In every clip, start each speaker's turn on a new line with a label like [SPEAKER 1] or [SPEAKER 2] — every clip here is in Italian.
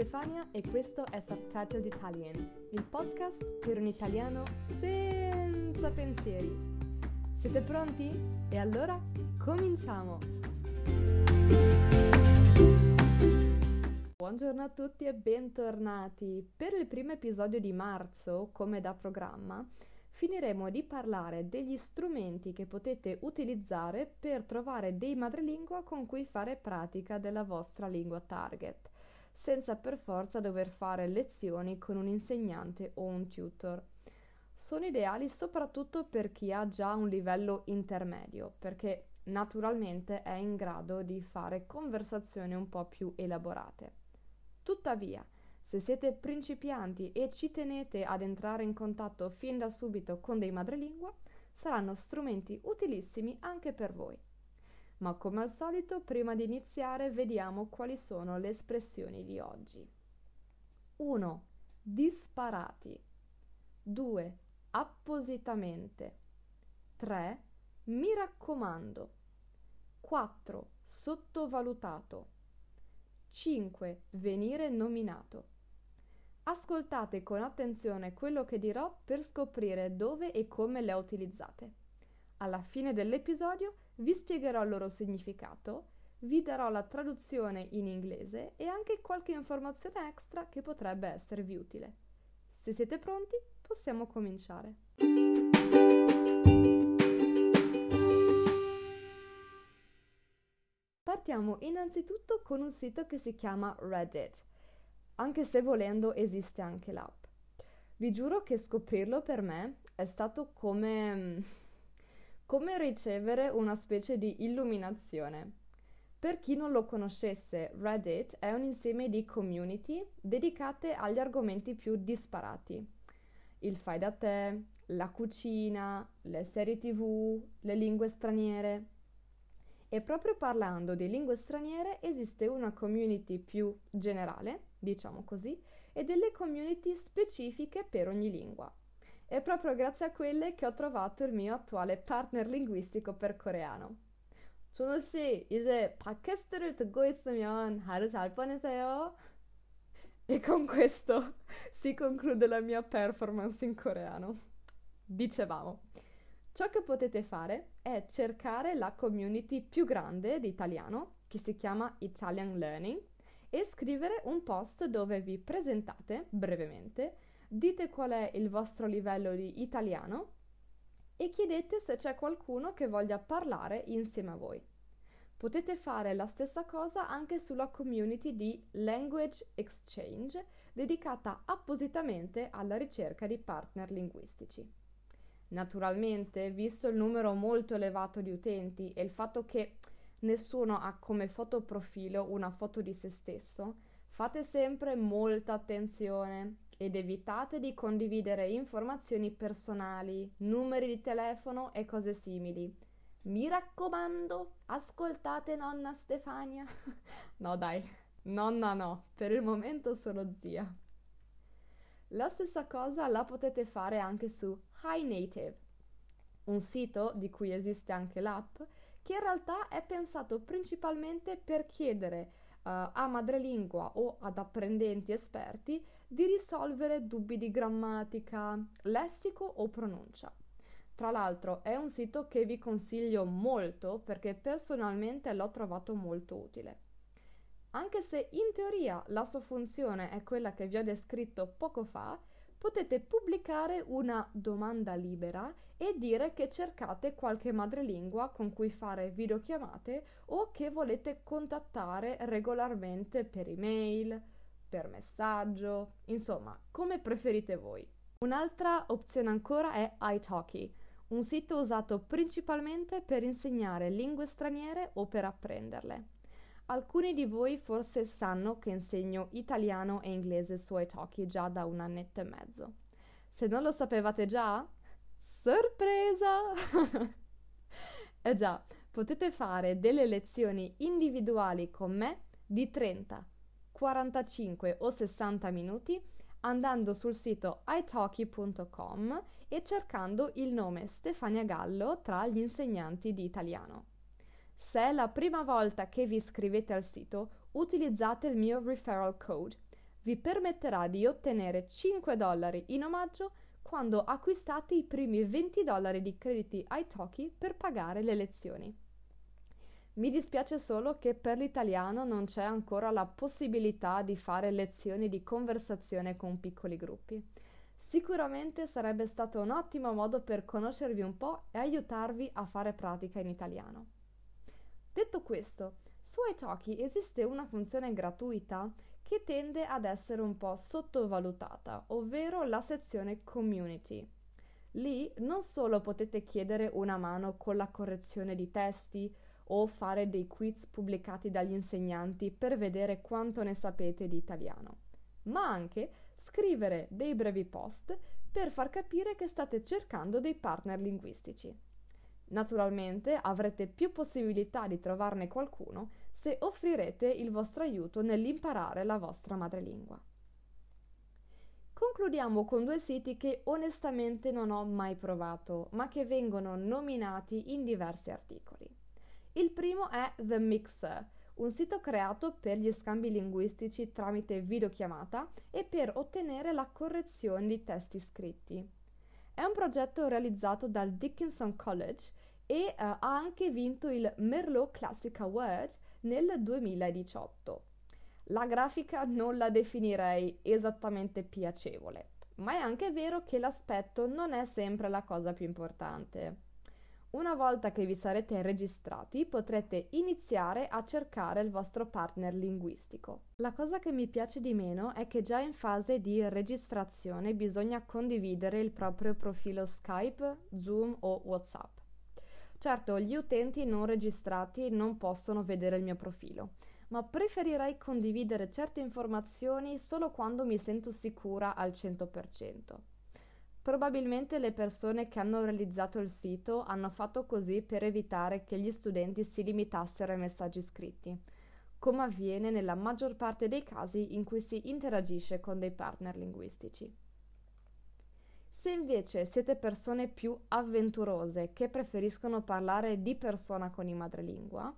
[SPEAKER 1] Stefania e questo è Subtitled Italian, il podcast per un italiano senza pensieri. Siete pronti? E allora cominciamo! Buongiorno a tutti e bentornati! Per il primo episodio di marzo, come da programma, finiremo di parlare degli strumenti che potete utilizzare per trovare dei madrelingua con cui fare pratica della vostra lingua target senza per forza dover fare lezioni con un insegnante o un tutor. Sono ideali soprattutto per chi ha già un livello intermedio, perché naturalmente è in grado di fare conversazioni un po' più elaborate. Tuttavia, se siete principianti e ci tenete ad entrare in contatto fin da subito con dei madrelingua, saranno strumenti utilissimi anche per voi ma come al solito prima di iniziare vediamo quali sono le espressioni di oggi. 1. Disparati. 2. Appositamente. 3. Mi raccomando. 4. Sottovalutato. 5. Venire nominato. Ascoltate con attenzione quello che dirò per scoprire dove e come le utilizzate. Alla fine dell'episodio vi spiegherò il loro significato, vi darò la traduzione in inglese e anche qualche informazione extra che potrebbe esservi utile. Se siete pronti, possiamo cominciare. Partiamo innanzitutto con un sito che si chiama Reddit, anche se volendo esiste anche l'app. Vi giuro che scoprirlo per me è stato come come ricevere una specie di illuminazione. Per chi non lo conoscesse, Reddit è un insieme di community dedicate agli argomenti più disparati. Il fai da te, la cucina, le serie tv, le lingue straniere. E proprio parlando di lingue straniere esiste una community più generale, diciamo così, e delle community specifiche per ogni lingua. È proprio grazie a quelle che ho trovato il mio attuale partner linguistico per coreano. 준호 씨, 이제 팟캐스트를 듣고 있으면 하루 잘 뻔해서요. E con questo si conclude la mia performance in coreano. Dicevamo, ciò che potete fare è cercare la community più grande di italiano, che si chiama Italian Learning, e scrivere un post dove vi presentate brevemente dite qual è il vostro livello di italiano e chiedete se c'è qualcuno che voglia parlare insieme a voi. Potete fare la stessa cosa anche sulla community di Language Exchange dedicata appositamente alla ricerca di partner linguistici. Naturalmente, visto il numero molto elevato di utenti e il fatto che nessuno ha come fotoprofilo una foto di se stesso, fate sempre molta attenzione ed evitate di condividere informazioni personali, numeri di telefono e cose simili. Mi raccomando, ascoltate nonna Stefania. no dai, nonna no, per il momento sono zia. La stessa cosa la potete fare anche su HiNative, un sito di cui esiste anche l'app, che in realtà è pensato principalmente per chiedere a madrelingua o ad apprendenti esperti di risolvere dubbi di grammatica, lessico o pronuncia. Tra l'altro è un sito che vi consiglio molto perché personalmente l'ho trovato molto utile. Anche se in teoria la sua funzione è quella che vi ho descritto poco fa, potete pubblicare una domanda libera e dire che cercate qualche madrelingua con cui fare videochiamate o che volete contattare regolarmente per email, per messaggio, insomma, come preferite voi. Un'altra opzione ancora è italki, un sito usato principalmente per insegnare lingue straniere o per apprenderle. Alcuni di voi forse sanno che insegno italiano e inglese su italki già da un annetto e mezzo. Se non lo sapevate già, sorpresa! eh già, potete fare delle lezioni individuali con me di 30, 45 o 60 minuti andando sul sito italki.com e cercando il nome Stefania Gallo tra gli insegnanti di italiano. Se è la prima volta che vi iscrivete al sito, utilizzate il mio referral code vi permetterà di ottenere 5 dollari in omaggio quando acquistate i primi 20 dollari di crediti Italki per pagare le lezioni. Mi dispiace solo che per l'italiano non c'è ancora la possibilità di fare lezioni di conversazione con piccoli gruppi. Sicuramente sarebbe stato un ottimo modo per conoscervi un po' e aiutarvi a fare pratica in italiano. Detto questo, su Italki esiste una funzione gratuita che tende ad essere un po' sottovalutata, ovvero la sezione Community. Lì non solo potete chiedere una mano con la correzione di testi o fare dei quiz pubblicati dagli insegnanti per vedere quanto ne sapete di italiano, ma anche scrivere dei brevi post per far capire che state cercando dei partner linguistici. Naturalmente avrete più possibilità di trovarne qualcuno se offrirete il vostro aiuto nell'imparare la vostra madrelingua. Concludiamo con due siti che onestamente non ho mai provato, ma che vengono nominati in diversi articoli. Il primo è The Mixer, un sito creato per gli scambi linguistici tramite videochiamata e per ottenere la correzione di testi scritti. È un progetto realizzato dal Dickinson College e uh, ha anche vinto il Merlot Classic Award nel 2018. La grafica non la definirei esattamente piacevole, ma è anche vero che l'aspetto non è sempre la cosa più importante. Una volta che vi sarete registrati potrete iniziare a cercare il vostro partner linguistico. La cosa che mi piace di meno è che già in fase di registrazione bisogna condividere il proprio profilo Skype, Zoom o WhatsApp. Certo, gli utenti non registrati non possono vedere il mio profilo, ma preferirei condividere certe informazioni solo quando mi sento sicura al 100%. Probabilmente le persone che hanno realizzato il sito hanno fatto così per evitare che gli studenti si limitassero ai messaggi scritti, come avviene nella maggior parte dei casi in cui si interagisce con dei partner linguistici. Se invece siete persone più avventurose che preferiscono parlare di persona con i madrelingua,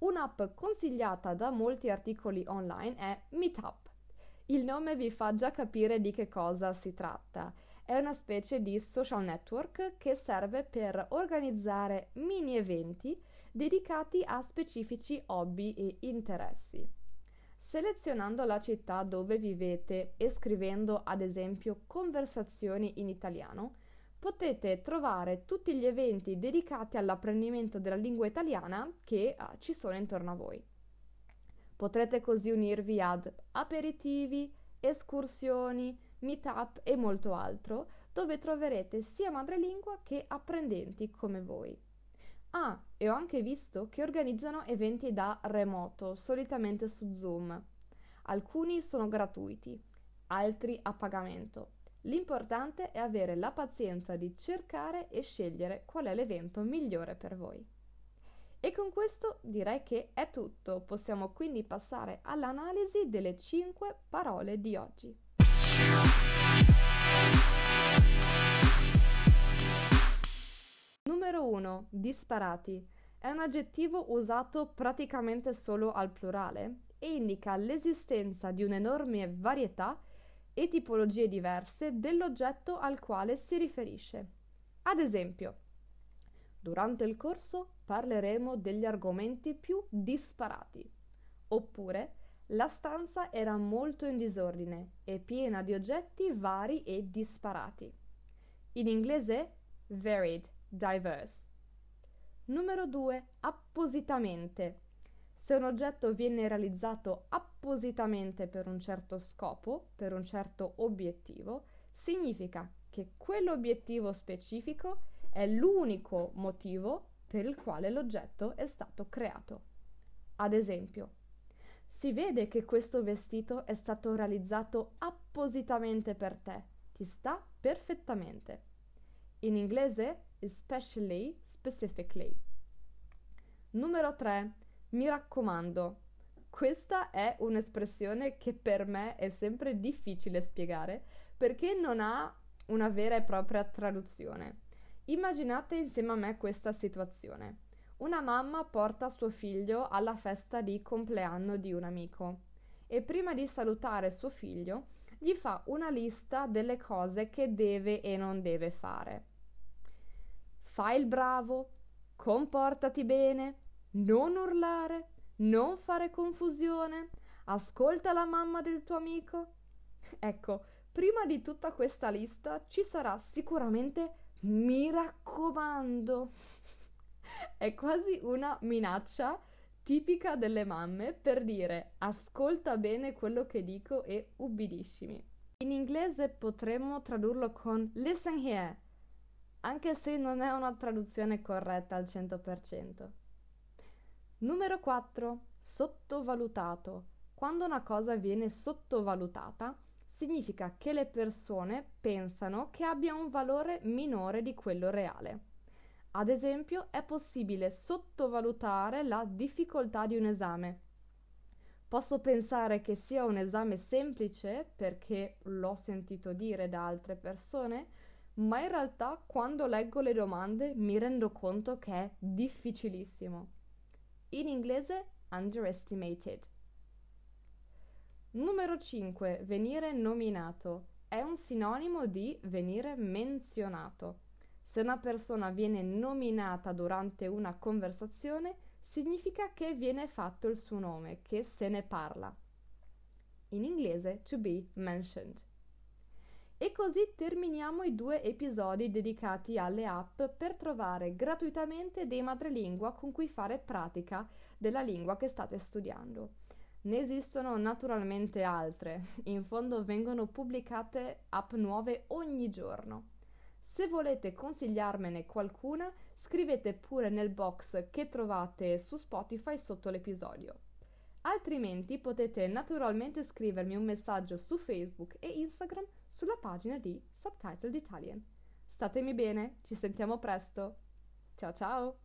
[SPEAKER 1] un'app consigliata da molti articoli online è Meetup. Il nome vi fa già capire di che cosa si tratta. È una specie di social network che serve per organizzare mini eventi dedicati a specifici hobby e interessi. Selezionando la città dove vivete e scrivendo ad esempio conversazioni in italiano, potete trovare tutti gli eventi dedicati all'apprendimento della lingua italiana che uh, ci sono intorno a voi. Potrete così unirvi ad aperitivi, escursioni, meetup e molto altro, dove troverete sia madrelingua che apprendenti come voi. Ah, e ho anche visto che organizzano eventi da remoto, solitamente su Zoom. Alcuni sono gratuiti, altri a pagamento. L'importante è avere la pazienza di cercare e scegliere qual è l'evento migliore per voi. E con questo direi che è tutto. Possiamo quindi passare all'analisi delle 5 parole di oggi. Numero 1. Disparati. È un aggettivo usato praticamente solo al plurale e indica l'esistenza di un'enorme varietà e tipologie diverse dell'oggetto al quale si riferisce. Ad esempio, durante il corso parleremo degli argomenti più disparati. Oppure, la stanza era molto in disordine e piena di oggetti vari e disparati. In inglese, varied diverse. Numero 2. Appositamente. Se un oggetto viene realizzato appositamente per un certo scopo, per un certo obiettivo, significa che quell'obiettivo specifico è l'unico motivo per il quale l'oggetto è stato creato. Ad esempio, si vede che questo vestito è stato realizzato appositamente per te, ti sta perfettamente. In inglese especially, specifically. Numero 3. Mi raccomando. Questa è un'espressione che per me è sempre difficile spiegare perché non ha una vera e propria traduzione. Immaginate insieme a me questa situazione. Una mamma porta suo figlio alla festa di compleanno di un amico e prima di salutare suo figlio gli fa una lista delle cose che deve e non deve fare. Fai il bravo, comportati bene, non urlare, non fare confusione, ascolta la mamma del tuo amico. Ecco, prima di tutta questa lista ci sarà sicuramente mi raccomando. È quasi una minaccia tipica delle mamme per dire ascolta bene quello che dico e ubbidiscimi. In inglese potremmo tradurlo con listen here, anche se non è una traduzione corretta al 100%. Numero 4. Sottovalutato. Quando una cosa viene sottovalutata, significa che le persone pensano che abbia un valore minore di quello reale. Ad esempio, è possibile sottovalutare la difficoltà di un esame. Posso pensare che sia un esame semplice perché l'ho sentito dire da altre persone, ma in realtà quando leggo le domande mi rendo conto che è difficilissimo. In inglese underestimated. Numero 5. Venire nominato. È un sinonimo di venire menzionato. Se una persona viene nominata durante una conversazione, significa che viene fatto il suo nome, che se ne parla. In inglese to be mentioned. E così terminiamo i due episodi dedicati alle app per trovare gratuitamente dei madrelingua con cui fare pratica della lingua che state studiando. Ne esistono naturalmente altre, in fondo vengono pubblicate app nuove ogni giorno. Se volete consigliarmene qualcuna, scrivete pure nel box che trovate su Spotify sotto l'episodio. Altrimenti potete naturalmente scrivermi un messaggio su Facebook e Instagram sulla pagina di Subtitled Italian. Statemi bene, ci sentiamo presto. Ciao ciao!